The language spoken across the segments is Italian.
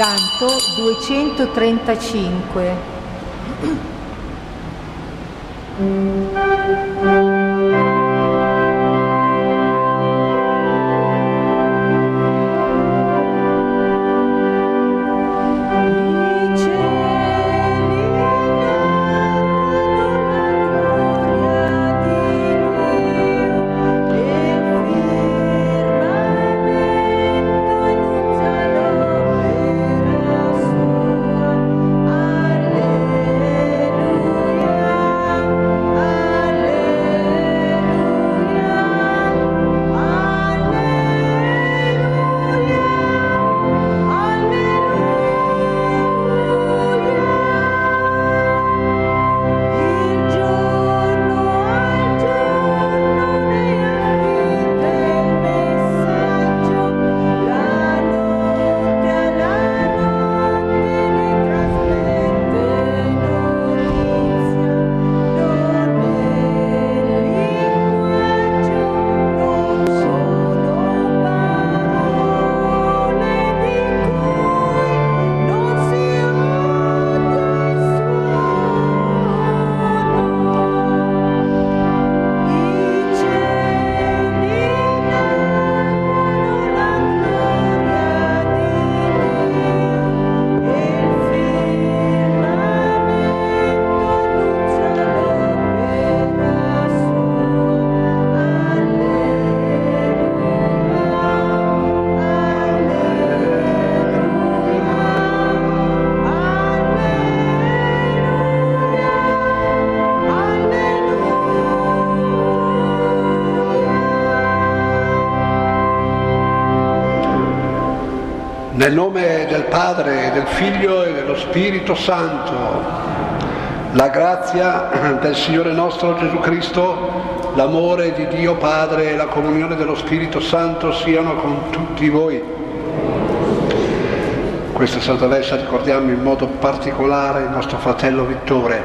Canto 235. Padre, del Figlio e dello Spirito Santo, la grazia del Signore nostro Gesù Cristo, l'amore di Dio Padre e la comunione dello Spirito Santo siano con tutti voi. Questa Santa Messa ricordiamo in modo particolare il nostro fratello Vittore.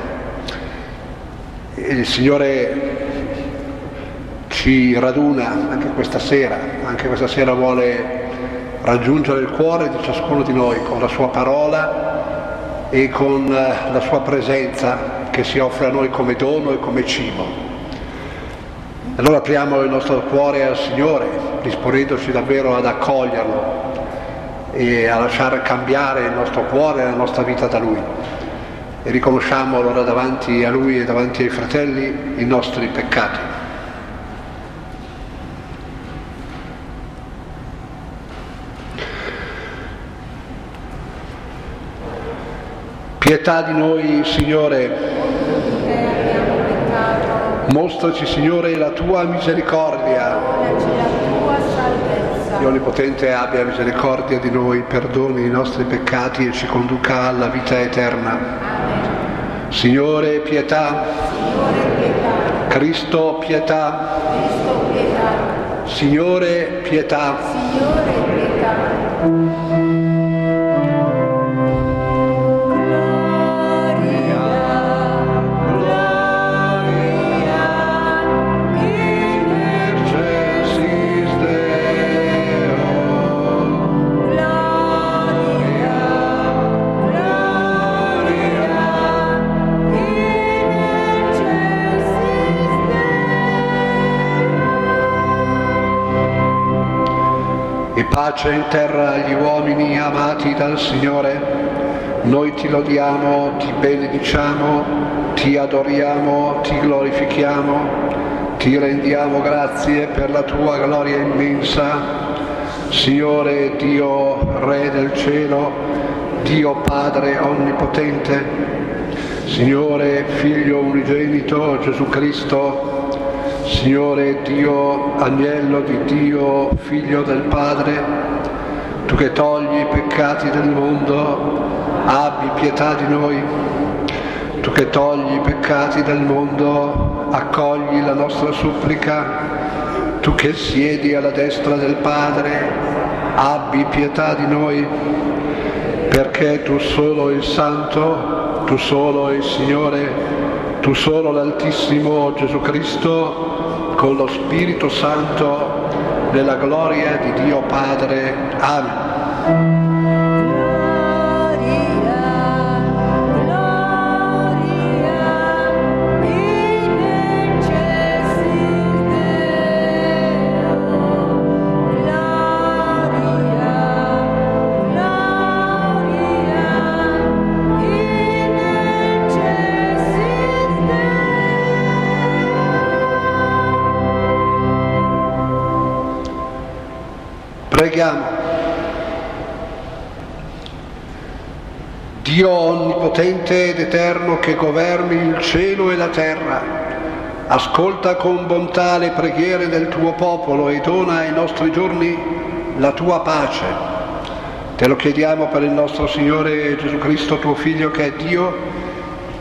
Il Signore ci raduna anche questa sera, anche questa sera vuole raggiungere il cuore di ciascuno di noi con la sua parola e con eh, la sua presenza che si offre a noi come dono e come cibo. Allora apriamo il nostro cuore al Signore, disponendoci davvero ad accoglierlo e a lasciare cambiare il nostro cuore e la nostra vita da Lui. E riconosciamo allora davanti a Lui e davanti ai fratelli i nostri peccati. Pietà di noi, Signore. Mostraci, Signore, la tua misericordia. Dio Onnipotente abbia misericordia di noi, perdoni i nostri peccati e ci conduca alla vita eterna. Signore, pietà. Cristo, pietà. Signore, pietà. Signore, pietà. Pace in terra agli uomini amati dal Signore. Noi ti lodiamo, ti benediciamo, ti adoriamo, ti glorifichiamo, ti rendiamo grazie per la tua gloria immensa. Signore Dio, Re del cielo, Dio Padre onnipotente, Signore Figlio unigenito Gesù Cristo, Signore Dio, agnello di Dio, figlio del Padre, tu che togli i peccati del mondo, abbi pietà di noi. Tu che togli i peccati del mondo, accogli la nostra supplica. Tu che siedi alla destra del Padre, abbi pietà di noi, perché tu solo il Santo, tu solo il Signore, tu solo l'Altissimo Gesù Cristo, con lo Spirito Santo nella gloria di Dio Padre. Amen. Dio onnipotente ed eterno che governi il cielo e la terra, ascolta con bontà le preghiere del tuo popolo e dona ai nostri giorni la tua pace. Te lo chiediamo per il nostro Signore Gesù Cristo, tuo Figlio, che è Dio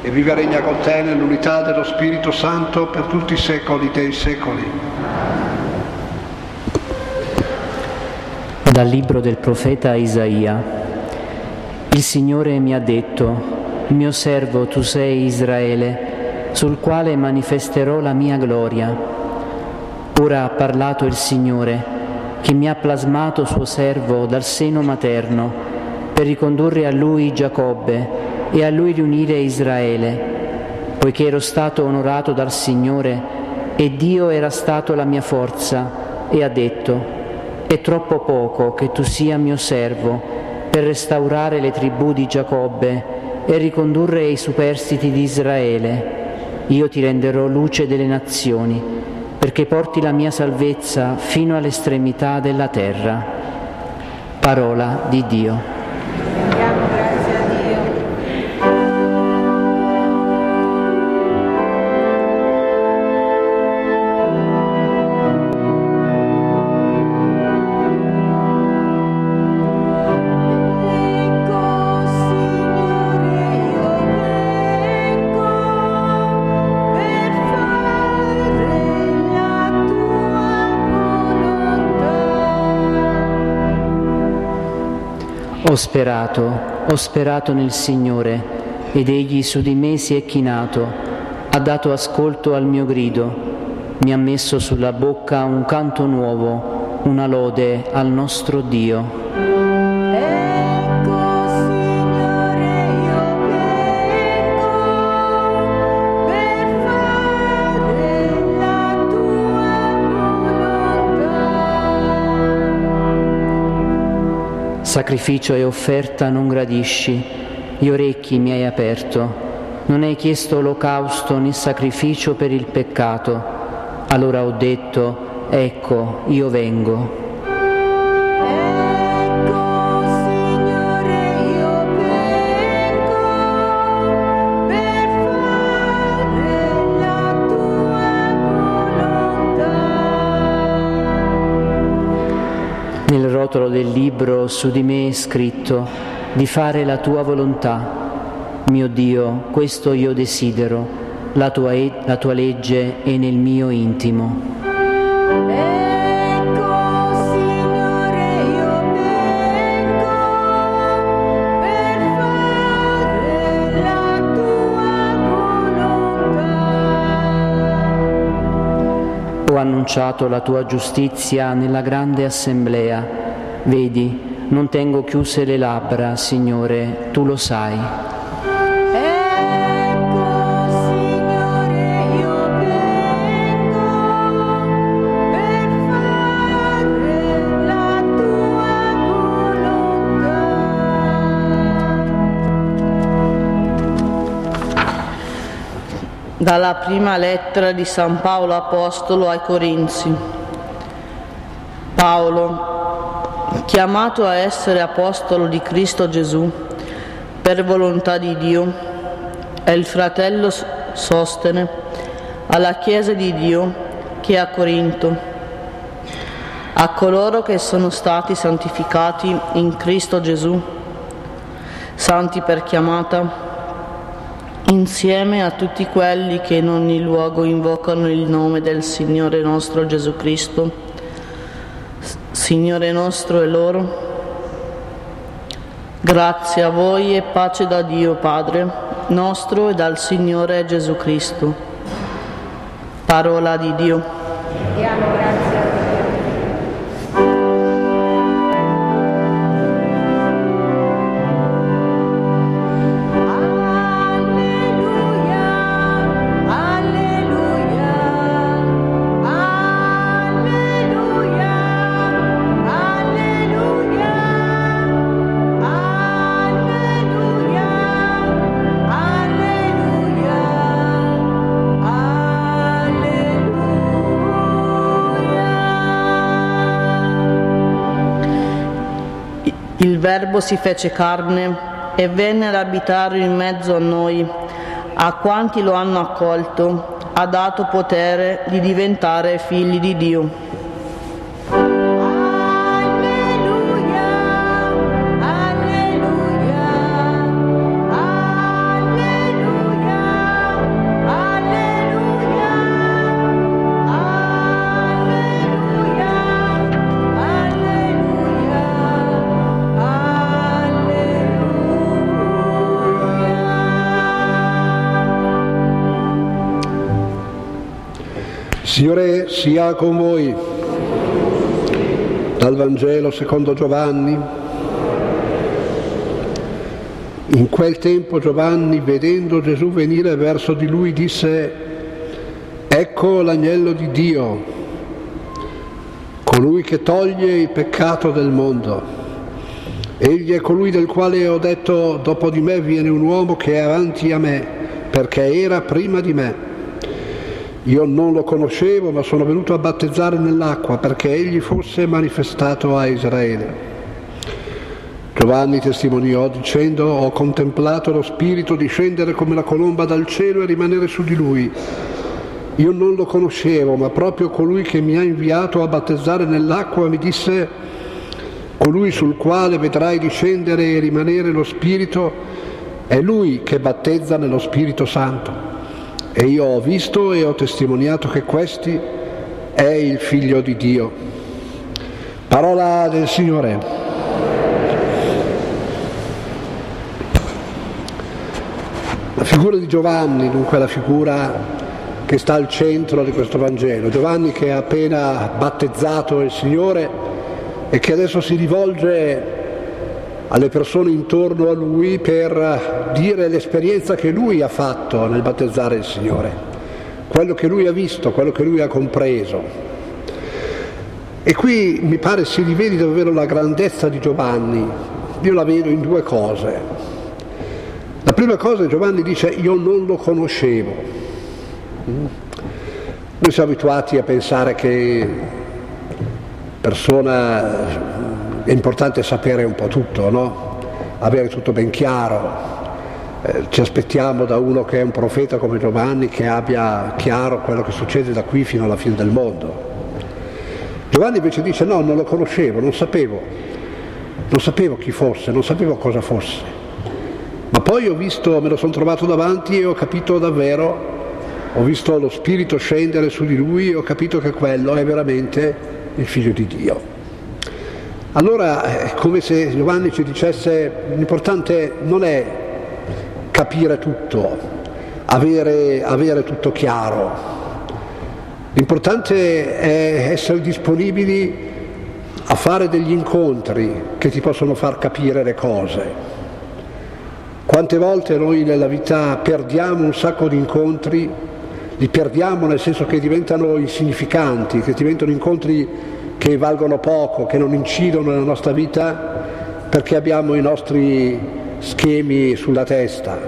e vive e regna con te nell'unità dello Spirito Santo per tutti i secoli dei secoli. Dal libro del profeta Isaia. Il Signore mi ha detto, mio servo tu sei Israele, sul quale manifesterò la mia gloria. Ora ha parlato il Signore, che mi ha plasmato suo servo dal seno materno, per ricondurre a lui Giacobbe e a lui riunire Israele, poiché ero stato onorato dal Signore e Dio era stato la mia forza, e ha detto, è troppo poco che tu sia mio servo, per restaurare le tribù di Giacobbe e ricondurre i superstiti di Israele. Io ti renderò luce delle nazioni, perché porti la mia salvezza fino all'estremità della terra. Parola di Dio. Ho sperato, ho sperato nel Signore ed egli su di me si è chinato, ha dato ascolto al mio grido, mi ha messo sulla bocca un canto nuovo, una lode al nostro Dio. Sacrificio e offerta non gradisci, gli orecchi mi hai aperto, non hai chiesto olocausto né sacrificio per il peccato. Allora ho detto, ecco, io vengo. Libro su di me è scritto di fare la tua volontà. Mio Dio, questo io desidero, la tua, la tua legge è nel mio intimo. Ho annunciato la tua giustizia nella grande assemblea Vedi, non tengo chiuse le labbra, Signore, tu lo sai. Dalla prima lettera di San Paolo Apostolo ai Corinzi. Paolo, chiamato a essere apostolo di Cristo Gesù per volontà di Dio, è il fratello Sostene alla Chiesa di Dio che è a Corinto, a coloro che sono stati santificati in Cristo Gesù, santi per chiamata, insieme a tutti quelli che in ogni luogo invocano il nome del Signore nostro Gesù Cristo Signore nostro e loro. Grazie a voi e pace da Dio Padre nostro e dal Signore Gesù Cristo. Parola di Dio. Verbo si fece carne e venne ad abitare in mezzo a noi. A quanti lo hanno accolto ha dato potere di diventare figli di Dio. Signore sia con voi. Dal Vangelo secondo Giovanni. In quel tempo Giovanni, vedendo Gesù venire verso di lui, disse, ecco l'agnello di Dio, colui che toglie il peccato del mondo. Egli è colui del quale ho detto, dopo di me viene un uomo che è avanti a me, perché era prima di me. Io non lo conoscevo, ma sono venuto a battezzare nell'acqua perché egli fosse manifestato a Israele. Giovanni testimoniò dicendo ho contemplato lo Spirito discendere come la colomba dal cielo e rimanere su di lui. Io non lo conoscevo, ma proprio colui che mi ha inviato a battezzare nell'acqua mi disse colui sul quale vedrai discendere e rimanere lo Spirito è lui che battezza nello Spirito Santo. E io ho visto e ho testimoniato che questi è il figlio di Dio. Parola del Signore. La figura di Giovanni, dunque la figura che sta al centro di questo Vangelo. Giovanni che ha appena battezzato il Signore e che adesso si rivolge alle persone intorno a lui per dire l'esperienza che lui ha fatto nel battezzare il Signore, quello che lui ha visto, quello che lui ha compreso. E qui mi pare si rivedi davvero la grandezza di Giovanni, io la vedo in due cose. La prima cosa Giovanni dice io non lo conoscevo. Noi siamo abituati a pensare che persona è importante sapere un po' tutto, no? avere tutto ben chiaro. Eh, ci aspettiamo da uno che è un profeta come Giovanni che abbia chiaro quello che succede da qui fino alla fine del mondo. Giovanni invece dice no, non lo conoscevo, non sapevo, non sapevo chi fosse, non sapevo cosa fosse. Ma poi ho visto, me lo sono trovato davanti e ho capito davvero, ho visto lo Spirito scendere su di lui e ho capito che quello è veramente il figlio di Dio. Allora è come se Giovanni ci dicesse l'importante non è capire tutto, avere, avere tutto chiaro, l'importante è essere disponibili a fare degli incontri che ti possono far capire le cose. Quante volte noi nella vita perdiamo un sacco di incontri, li perdiamo nel senso che diventano insignificanti, che diventano incontri che valgono poco, che non incidono nella nostra vita perché abbiamo i nostri schemi sulla testa.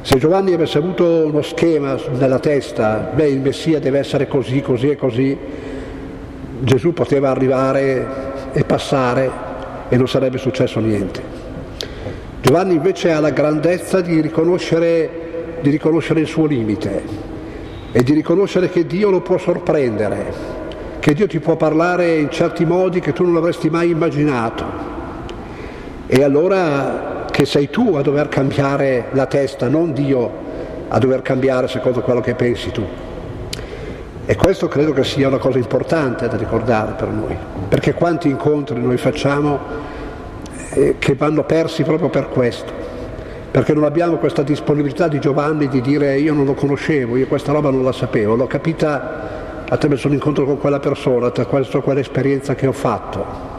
Se Giovanni avesse avuto uno schema nella testa, beh il Messia deve essere così, così e così, Gesù poteva arrivare e passare e non sarebbe successo niente. Giovanni invece ha la grandezza di riconoscere, di riconoscere il suo limite e di riconoscere che Dio lo può sorprendere che Dio ti può parlare in certi modi che tu non avresti mai immaginato. E allora che sei tu a dover cambiare la testa, non Dio a dover cambiare secondo quello che pensi tu. E questo credo che sia una cosa importante da ricordare per noi, perché quanti incontri noi facciamo eh, che vanno persi proprio per questo, perché non abbiamo questa disponibilità di Giovanni di dire io non lo conoscevo, io questa roba non la sapevo, l'ho capita attraverso l'incontro con quella persona, attraverso quell'esperienza che ho fatto.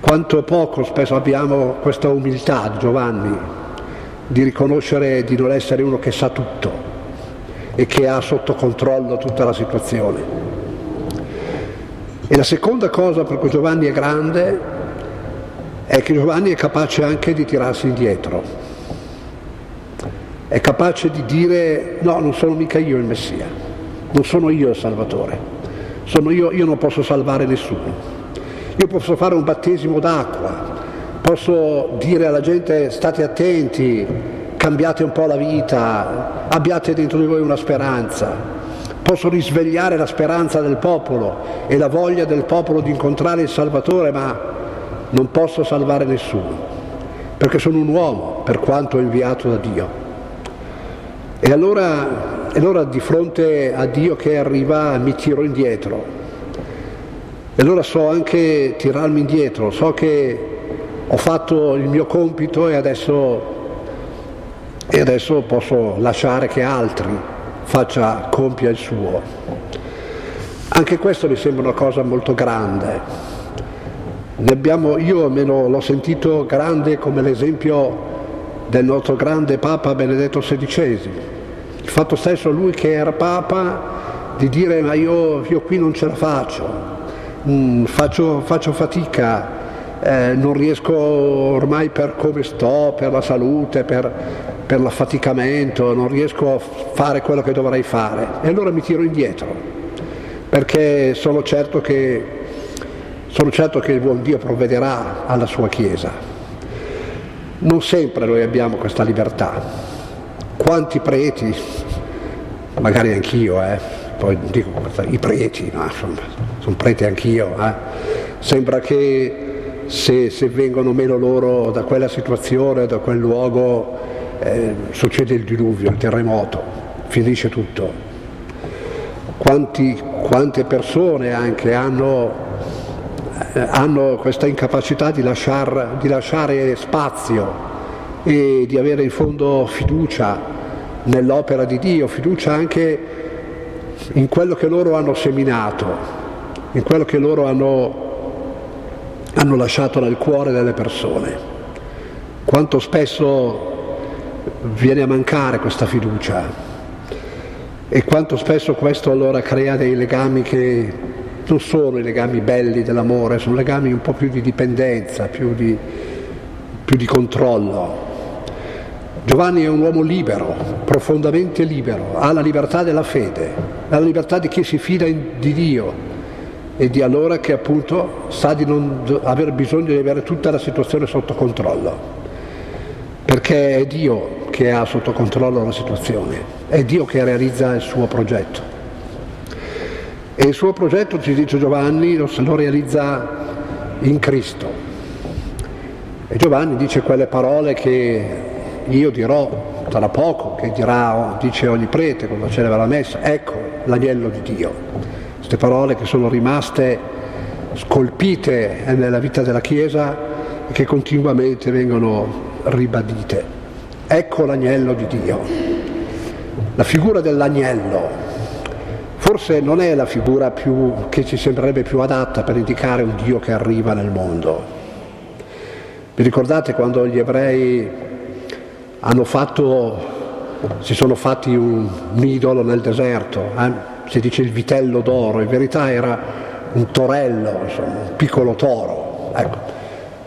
Quanto poco spesso abbiamo questa umiltà Giovanni di riconoscere di non essere uno che sa tutto e che ha sotto controllo tutta la situazione. E la seconda cosa per cui Giovanni è grande è che Giovanni è capace anche di tirarsi indietro, è capace di dire no, non sono mica io il Messia non sono io il Salvatore, io, io non posso salvare nessuno. Io posso fare un battesimo d'acqua, posso dire alla gente state attenti, cambiate un po' la vita, abbiate dentro di voi una speranza. Posso risvegliare la speranza del popolo e la voglia del popolo di incontrare il Salvatore, ma non posso salvare nessuno, perché sono un uomo per quanto inviato da Dio. E allora, allora di fronte a Dio che arriva mi tiro indietro. E allora so anche tirarmi indietro, so che ho fatto il mio compito e adesso, e adesso posso lasciare che altri faccia, compia il suo. Anche questo mi sembra una cosa molto grande. Abbiamo, io almeno l'ho sentito grande come l'esempio del nostro grande Papa Benedetto XVI. Il fatto stesso lui che era Papa di dire ma io, io qui non ce la faccio, mm, faccio, faccio fatica, eh, non riesco ormai per come sto, per la salute, per, per l'affaticamento, non riesco a fare quello che dovrei fare. E allora mi tiro indietro, perché sono certo che, sono certo che il buon Dio provvederà alla sua Chiesa. Non sempre noi abbiamo questa libertà. Quanti preti, magari anch'io, eh, poi dico i preti, no, insomma, sono preti anch'io, eh, sembra che se, se, vengono meno loro da quella situazione, da quel luogo, eh, succede il diluvio, il terremoto, finisce tutto. Quanti, quante persone anche hanno eh, hanno questa incapacità di, lasciar, di lasciare spazio e di avere in fondo fiducia nell'opera di Dio, fiducia anche in quello che loro hanno seminato, in quello che loro hanno, hanno lasciato nel cuore delle persone. Quanto spesso viene a mancare questa fiducia e quanto spesso questo allora crea dei legami che non sono i legami belli dell'amore, sono legami un po' più di dipendenza, più di, più di controllo. Giovanni è un uomo libero, profondamente libero, ha la libertà della fede, ha la libertà di chi si fida di Dio e di allora che appunto sa di non aver bisogno di avere tutta la situazione sotto controllo, perché è Dio che ha sotto controllo la situazione, è Dio che realizza il suo progetto. E il suo progetto, ci dice Giovanni, lo, lo realizza in Cristo. E Giovanni dice quelle parole che io dirò tra poco, che dirà, dice ogni prete quando celebra la messa, ecco l'agnello di Dio. Queste parole che sono rimaste scolpite nella vita della Chiesa e che continuamente vengono ribadite. Ecco l'agnello di Dio. La figura dell'agnello forse non è la figura più, che ci sembrerebbe più adatta per indicare un Dio che arriva nel mondo. Vi ricordate quando gli ebrei fatto, si sono fatti un, un idolo nel deserto, eh? si dice il vitello d'oro, in verità era un torello, insomma, un piccolo toro. Ecco,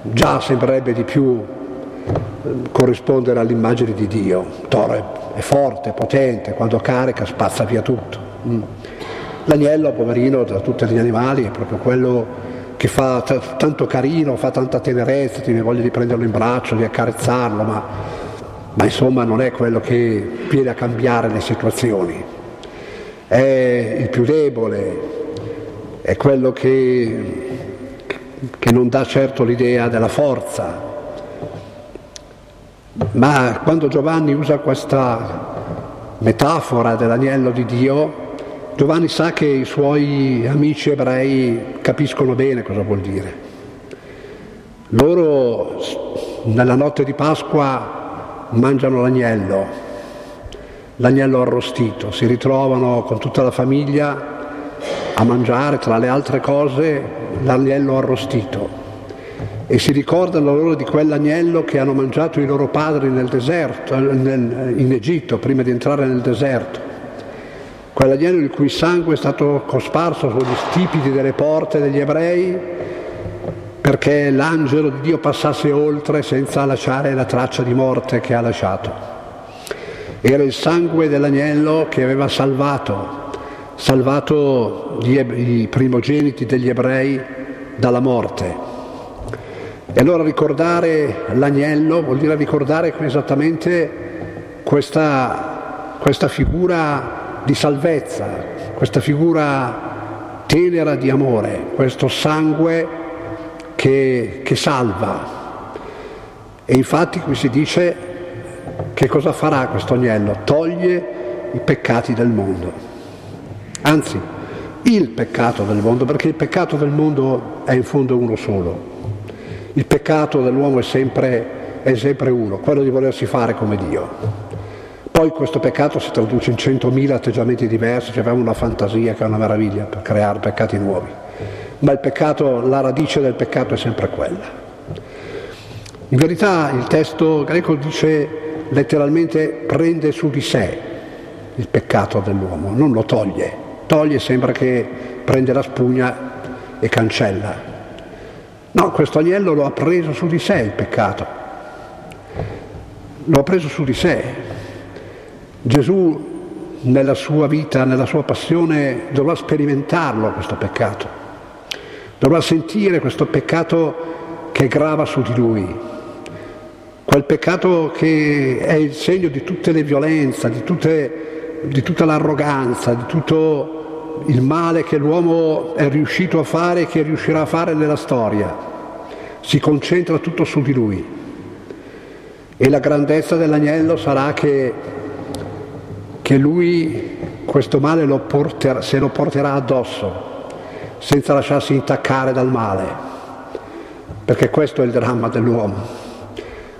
già sembrerebbe di più eh, corrispondere all'immagine di Dio. Il toro è, è forte, potente, quando carica spazza via tutto. Mm. L'agnello, poverino, tra tutti gli animali, è proprio quello che fa t- tanto carino, fa tanta tenerezza, ti voglia di prenderlo in braccio, di accarezzarlo, ma, ma insomma non è quello che viene a cambiare le situazioni. È il più debole, è quello che, che non dà certo l'idea della forza. Ma quando Giovanni usa questa metafora dell'agnello di Dio, Giovanni sa che i suoi amici ebrei capiscono bene cosa vuol dire. Loro nella notte di Pasqua mangiano l'agnello, l'agnello arrostito, si ritrovano con tutta la famiglia a mangiare tra le altre cose l'agnello arrostito. E si ricordano loro di quell'agnello che hanno mangiato i loro padri nel deserto, in Egitto, prima di entrare nel deserto. Quell'agnello il cui sangue è stato cosparso sugli stipiti delle porte degli ebrei perché l'angelo di Dio passasse oltre senza lasciare la traccia di morte che ha lasciato. Era il sangue dell'agnello che aveva salvato, salvato i primogeniti degli ebrei dalla morte. E allora ricordare l'agnello vuol dire ricordare esattamente questa, questa figura di salvezza, questa figura tenera di amore, questo sangue che, che salva. E infatti qui si dice che cosa farà questo agnello? Toglie i peccati del mondo. Anzi, il peccato del mondo, perché il peccato del mondo è in fondo uno solo, il peccato dell'uomo è sempre, è sempre uno, quello di volersi fare come Dio. Poi questo peccato si traduce in centomila atteggiamenti diversi, cioè abbiamo una fantasia che è una meraviglia per creare peccati nuovi. Ma il peccato, la radice del peccato è sempre quella. In verità il testo greco dice letteralmente prende su di sé il peccato dell'uomo, non lo toglie. Toglie sembra che prende la spugna e cancella. No, questo agnello lo ha preso su di sé il peccato, lo ha preso su di sé. Gesù nella sua vita, nella sua passione, dovrà sperimentarlo questo peccato, dovrà sentire questo peccato che grava su di lui, quel peccato che è il segno di tutte le violenze, di, tutte, di tutta l'arroganza, di tutto il male che l'uomo è riuscito a fare e che riuscirà a fare nella storia. Si concentra tutto su di lui. E la grandezza dell'agnello sarà che, che lui questo male lo porterà, se lo porterà addosso, senza lasciarsi intaccare dal male. Perché questo è il dramma dell'uomo.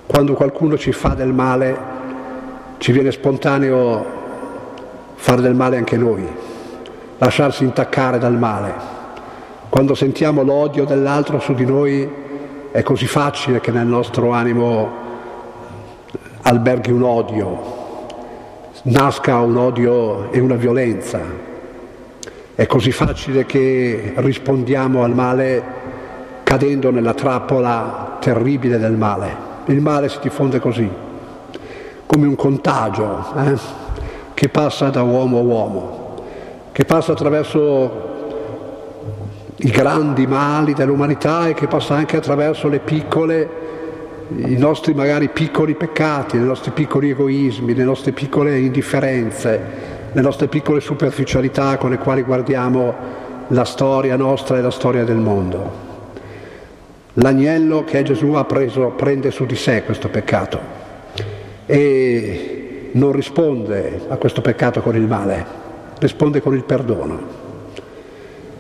Quando qualcuno ci fa del male, ci viene spontaneo fare del male anche noi lasciarsi intaccare dal male. Quando sentiamo l'odio dell'altro su di noi è così facile che nel nostro animo alberghi un odio, nasca un odio e una violenza. È così facile che rispondiamo al male cadendo nella trappola terribile del male. Il male si diffonde così, come un contagio eh, che passa da uomo a uomo che passa attraverso i grandi mali dell'umanità e che passa anche attraverso le piccole, i nostri magari piccoli peccati, i nostri piccoli egoismi, le nostre piccole indifferenze, le nostre piccole superficialità con le quali guardiamo la storia nostra e la storia del mondo. L'agnello che Gesù ha preso prende su di sé questo peccato e non risponde a questo peccato con il male, risponde con il perdono.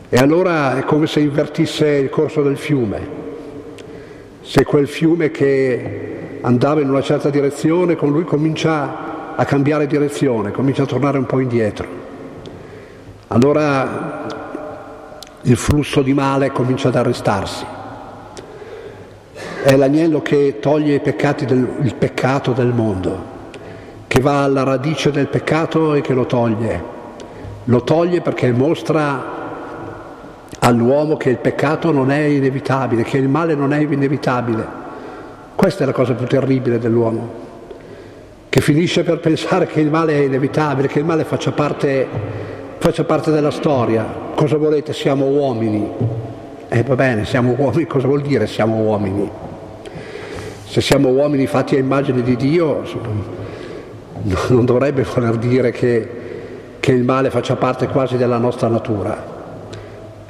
E allora è come se invertisse il corso del fiume. Se quel fiume che andava in una certa direzione, con lui comincia a cambiare direzione, comincia a tornare un po' indietro. Allora il flusso di male comincia ad arrestarsi. È l'agnello che toglie del, il peccato del mondo, che va alla radice del peccato e che lo toglie lo toglie perché mostra all'uomo che il peccato non è inevitabile, che il male non è inevitabile. Questa è la cosa più terribile dell'uomo, che finisce per pensare che il male è inevitabile, che il male faccia parte, faccia parte della storia. Cosa volete? Siamo uomini. E eh, va bene, siamo uomini, cosa vuol dire siamo uomini? Se siamo uomini fatti a immagine di Dio, non dovrebbe voler dire che che il male faccia parte quasi della nostra natura.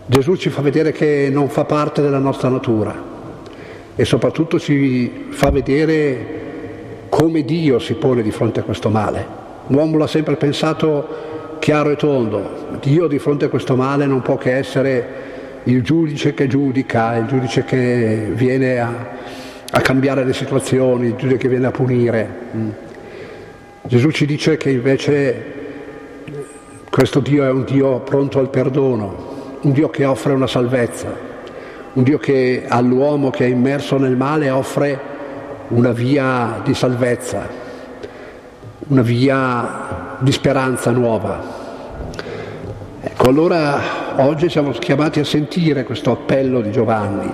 Gesù ci fa vedere che non fa parte della nostra natura e soprattutto ci fa vedere come Dio si pone di fronte a questo male. L'uomo l'ha sempre pensato chiaro e tondo, Dio di fronte a questo male non può che essere il giudice che giudica, il giudice che viene a, a cambiare le situazioni, il giudice che viene a punire. Mm. Gesù ci dice che invece questo Dio è un Dio pronto al perdono, un Dio che offre una salvezza, un Dio che all'uomo che è immerso nel male offre una via di salvezza, una via di speranza nuova. Ecco, allora oggi siamo chiamati a sentire questo appello di Giovanni,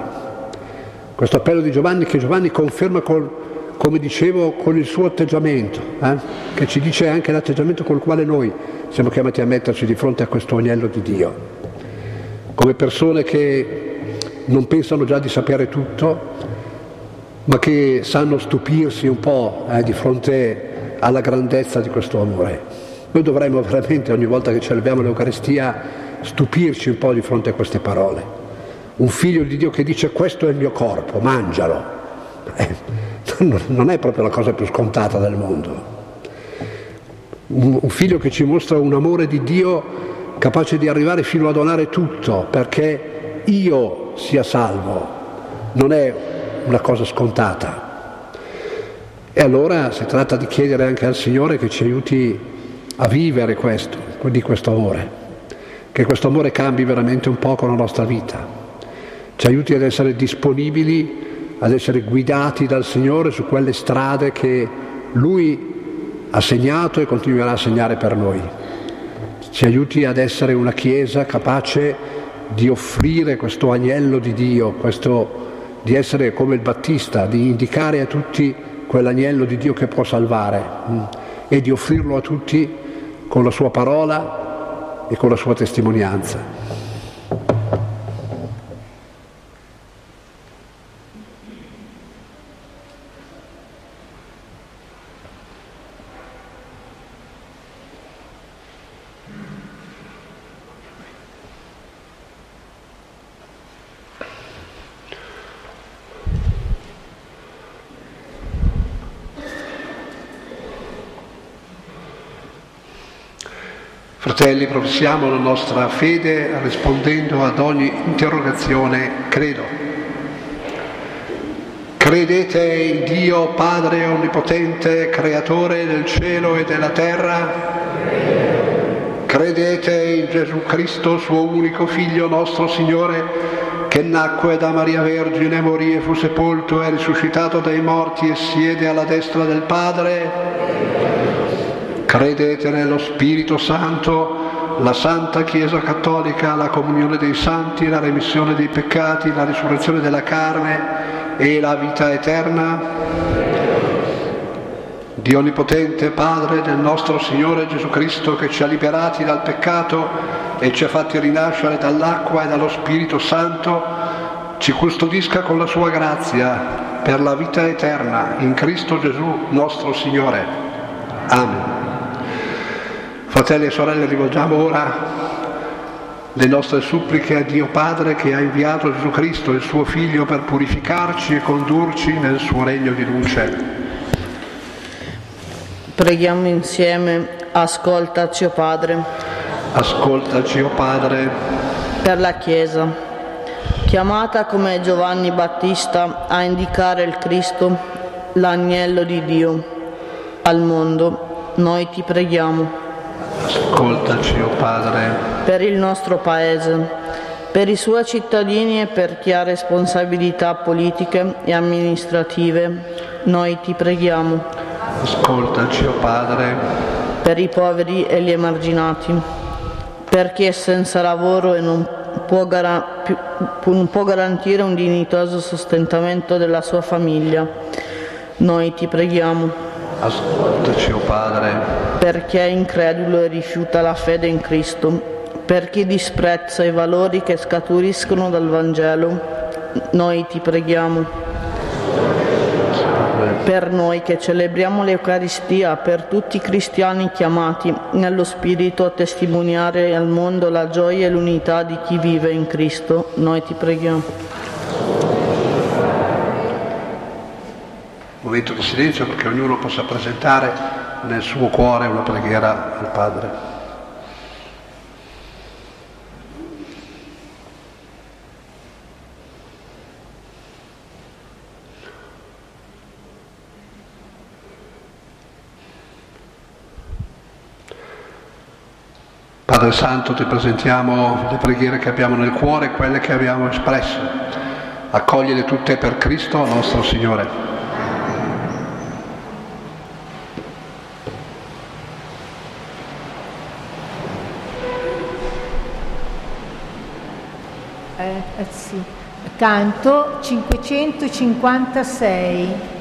questo appello di Giovanni che Giovanni conferma col, come dicevo con il suo atteggiamento, eh? che ci dice anche l'atteggiamento col quale noi siamo chiamati a metterci di fronte a questo agnello di Dio, come persone che non pensano già di sapere tutto, ma che sanno stupirsi un po' eh, di fronte alla grandezza di questo amore. Noi dovremmo veramente ogni volta che celebriamo l'Eucaristia stupirci un po' di fronte a queste parole. Un figlio di Dio che dice questo è il mio corpo, mangialo. Eh, non è proprio la cosa più scontata del mondo. Un figlio che ci mostra un amore di Dio capace di arrivare fino a donare tutto perché io sia salvo, non è una cosa scontata. E allora si tratta di chiedere anche al Signore che ci aiuti a vivere questo, di questo amore, che questo amore cambi veramente un po' con la nostra vita, ci aiuti ad essere disponibili, ad essere guidati dal Signore su quelle strade che Lui ha segnato e continuerà a segnare per noi. Ci aiuti ad essere una Chiesa capace di offrire questo agnello di Dio, questo di essere come il Battista, di indicare a tutti quell'agnello di Dio che può salvare mm, e di offrirlo a tutti con la sua parola e con la sua testimonianza. Fratelli, professiamo la nostra fede rispondendo ad ogni interrogazione, credo. Credete in Dio Padre Onnipotente, Creatore del cielo e della terra? Credete in Gesù Cristo, suo unico Figlio, nostro Signore, che nacque da Maria Vergine, morì e fu sepolto, è risuscitato dai morti e siede alla destra del Padre? Credete nello Spirito Santo, la Santa Chiesa Cattolica, la comunione dei santi, la remissione dei peccati, la risurrezione della carne e la vita eterna? Dio Onnipotente, Padre del nostro Signore Gesù Cristo, che ci ha liberati dal peccato e ci ha fatti rinascere dall'acqua e dallo Spirito Santo, ci custodisca con la sua grazia per la vita eterna in Cristo Gesù nostro Signore. Amen. Fratelli e sorelle, rivolgiamo ora le nostre suppliche a Dio Padre che ha inviato Gesù Cristo, il suo Figlio, per purificarci e condurci nel suo regno di luce. Preghiamo insieme, ascoltaci, o Padre. Ascoltaci, o Padre. Per la Chiesa, chiamata come Giovanni Battista a indicare il Cristo, l'agnello di Dio, al mondo, noi ti preghiamo Ascoltaci, o oh Padre. Per il nostro Paese, per i suoi cittadini e per chi ha responsabilità politiche e amministrative, noi ti preghiamo. Ascoltaci, o oh Padre. Per i poveri e gli emarginati, per chi è senza lavoro e non può, gar- non può garantire un dignitoso sostentamento della sua famiglia, noi ti preghiamo. Ascoltaci, o oh Padre. Per chi è incredulo e rifiuta la fede in Cristo, per chi disprezza i valori che scaturiscono dal Vangelo, noi ti preghiamo. Per noi che celebriamo l'Eucaristia, per tutti i cristiani chiamati nello Spirito a testimoniare al mondo la gioia e l'unità di chi vive in Cristo, noi ti preghiamo. Momento di silenzio perché ognuno possa presentare nel suo cuore una preghiera al Padre. Padre Santo, ti presentiamo le preghiere che abbiamo nel cuore quelle che abbiamo espresso. Accogliele tutte per Cristo nostro Signore. eh sì. Canto 556.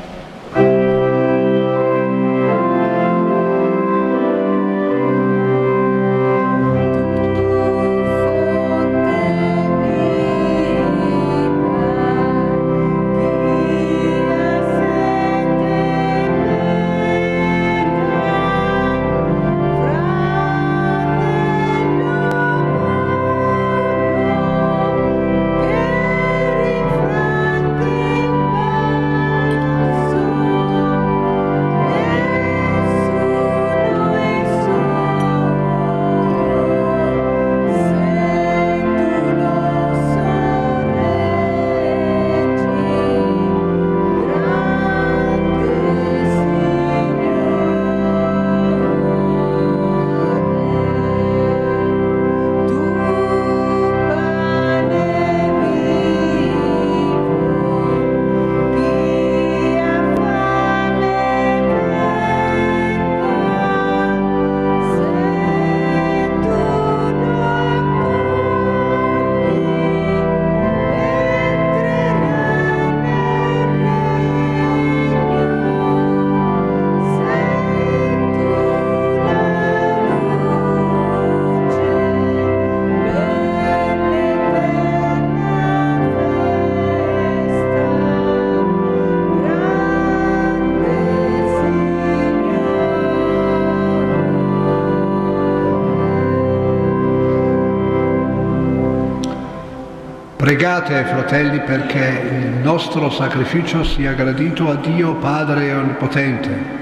Pregate, fratelli, perché il nostro sacrificio sia gradito a Dio Padre Onnipotente.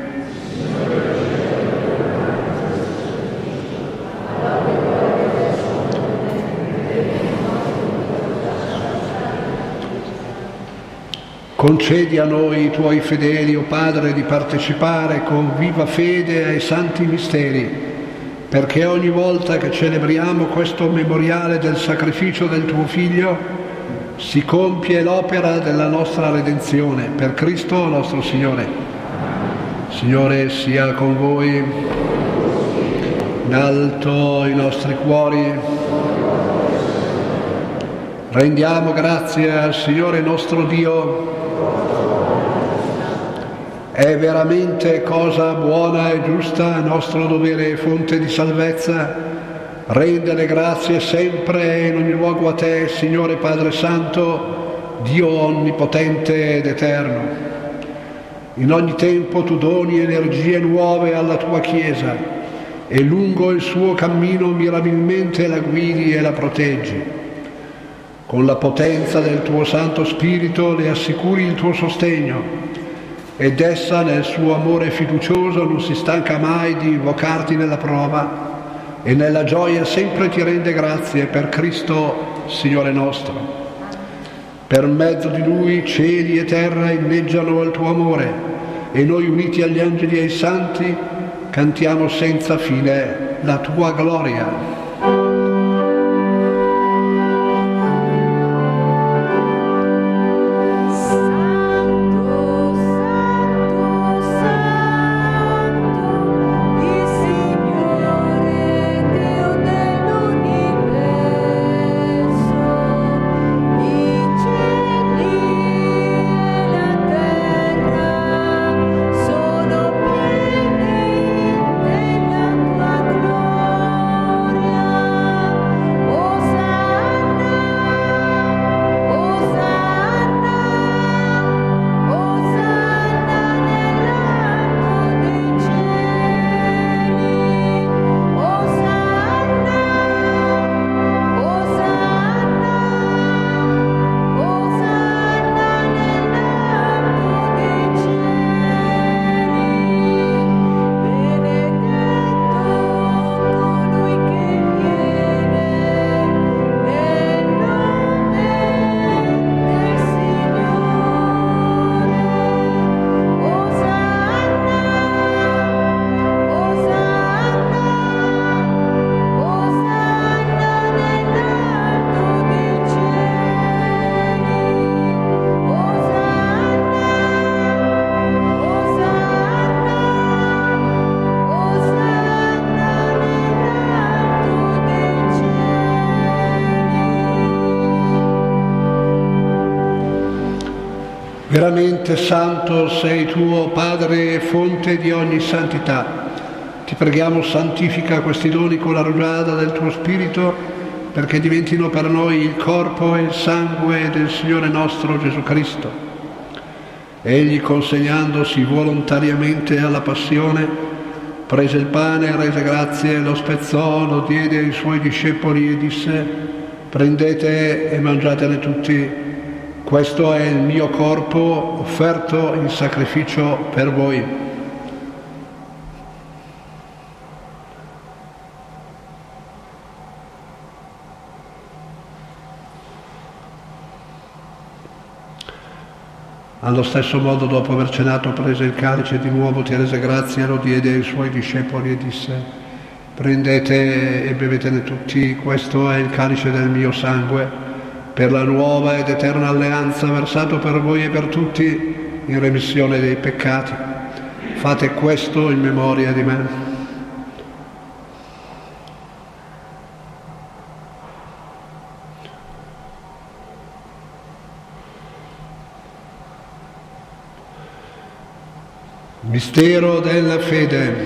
Concedi a noi, i tuoi fedeli, o oh Padre, di partecipare con viva fede ai santi misteri perché ogni volta che celebriamo questo memoriale del sacrificio del tuo Figlio si compie l'opera della nostra redenzione per Cristo nostro Signore. Signore sia con voi, in alto i nostri cuori. Rendiamo grazie al Signore nostro Dio è veramente cosa buona e giusta, nostro dovere e fonte di salvezza, rendere grazie sempre e in ogni luogo a te, Signore Padre Santo, Dio onnipotente ed eterno. In ogni tempo tu doni energie nuove alla tua Chiesa e lungo il suo cammino mirabilmente la guidi e la proteggi. Con la potenza del tuo Santo Spirito le assicuri il tuo sostegno ed essa nel suo amore fiducioso non si stanca mai di invocarti nella prova e nella gioia sempre ti rende grazie per Cristo, Signore nostro. Per mezzo di Lui cieli e terra inneggiano al tuo amore e noi uniti agli angeli e ai santi cantiamo senza fine la tua gloria. Veramente santo sei tuo Padre e fonte di ogni santità. Ti preghiamo santifica questi doni con la rugiada del tuo Spirito perché diventino per noi il corpo e il sangue del Signore nostro Gesù Cristo. Egli consegnandosi volontariamente alla passione, prese il pane, rese grazie, lo spezzò, lo diede ai suoi discepoli e disse, prendete e mangiatene tutti questo è il mio corpo offerto in sacrificio per voi. Allo stesso modo, dopo aver cenato, prese il calice di nuovo, ti rese grazie, lo diede ai suoi discepoli e disse, prendete e bevetene tutti, questo è il calice del mio sangue per la nuova ed eterna alleanza versato per voi e per tutti in remissione dei peccati. Fate questo in memoria di me. Mistero della fede.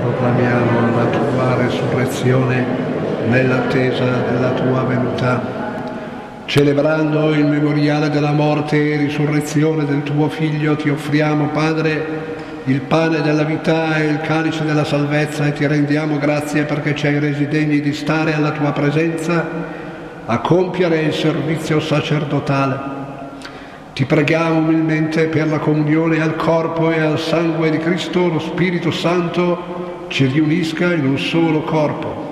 Proclamiamo la tua resurrezione nell'attesa della tua venuta. Celebrando il memoriale della morte e risurrezione del tuo Figlio, ti offriamo, Padre, il pane della vita e il calice della salvezza e ti rendiamo grazie perché ci hai resi degni di stare alla tua presenza a compiere il servizio sacerdotale. Ti preghiamo umilmente per la comunione al corpo e al sangue di Cristo, lo Spirito Santo ci riunisca in un solo corpo.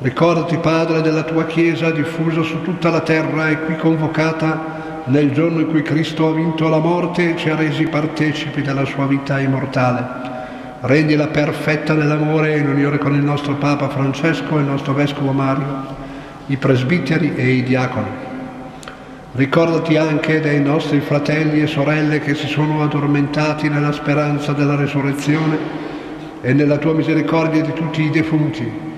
Ricordati, Padre, della tua Chiesa diffusa su tutta la terra e qui convocata nel giorno in cui Cristo ha vinto la morte e ci ha resi partecipi della sua vita immortale. Rendila perfetta nell'amore in unione con il nostro Papa Francesco e il nostro Vescovo Mario, i presbiteri e i diaconi. Ricordati anche dei nostri fratelli e sorelle che si sono addormentati nella speranza della resurrezione e nella tua misericordia di tutti i defunti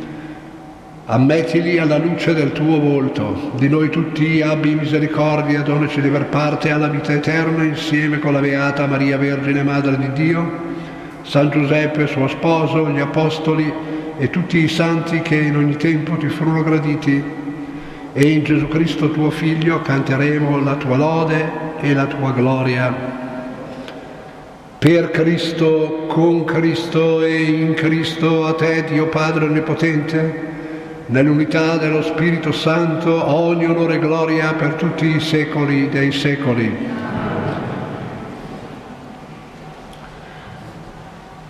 Ammettili alla luce del tuo volto, di noi tutti abbi misericordia, donaci di aver parte alla vita eterna insieme con la Beata Maria Vergine Madre di Dio, San Giuseppe suo sposo, gli Apostoli e tutti i santi che in ogni tempo ti furono graditi e in Gesù Cristo tuo Figlio canteremo la tua lode e la tua gloria. Per Cristo, con Cristo e in Cristo, a te Dio Padre Onnipotente, nell'unità dello Spirito Santo, ogni onore e gloria per tutti i secoli dei secoli.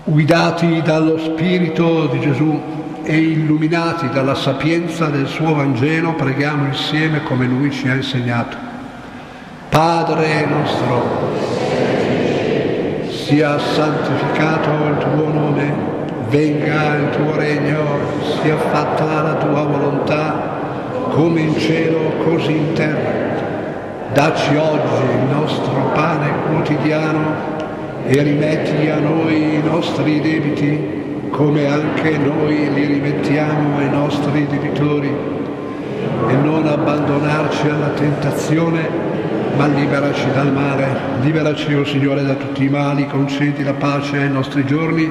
Guidati dallo Spirito di Gesù e illuminati dalla sapienza del suo Vangelo, preghiamo insieme come Lui ci ha insegnato. Padre nostro, sia santificato il tuo nome venga il tuo regno, sia fatta la tua volontà, come in cielo così in terra. Dacci oggi il nostro pane quotidiano e rimetti a noi i nostri debiti come anche noi li rimettiamo ai nostri debitori e non abbandonarci alla tentazione ma liberaci dal male. Liberaci, o oh Signore, da tutti i mali, concedi la pace ai nostri giorni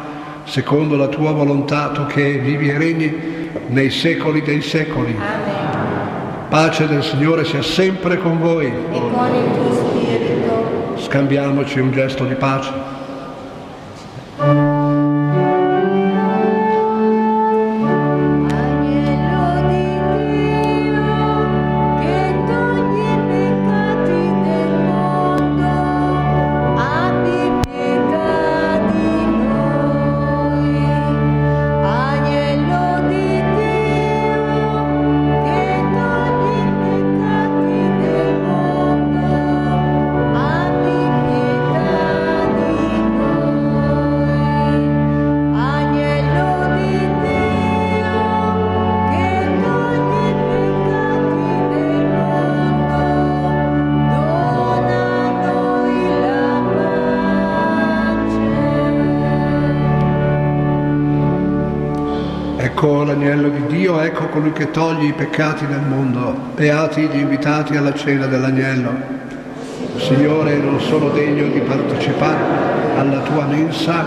secondo la tua volontà, tu che vivi e regni nei secoli dei secoli. Amen. Pace del Signore sia sempre con voi. E con il tuo spirito. Scambiamoci un gesto di pace. Colui che toglie i peccati del mondo. Beati gli invitati alla cena dell'agnello. Signore, non sono degno di partecipare alla tua mensa,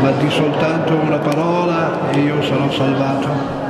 ma di soltanto una parola e io sarò salvato.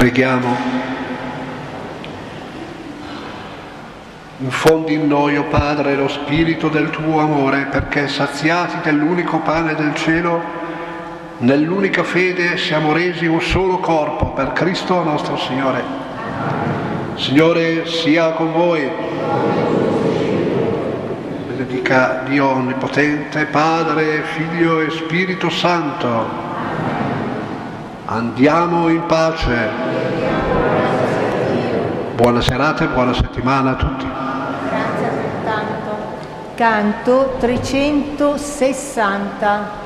Preghiamo. Infondi in noi, o oh Padre, lo spirito del tuo amore, perché saziati dell'unico pane del cielo, nell'unica fede siamo resi un solo corpo per Cristo nostro Signore. Signore sia con voi. Benedica Dio Onnipotente, Padre, Figlio e Spirito Santo. Andiamo in pace. Buona serata e buona settimana a tutti. Canto 360.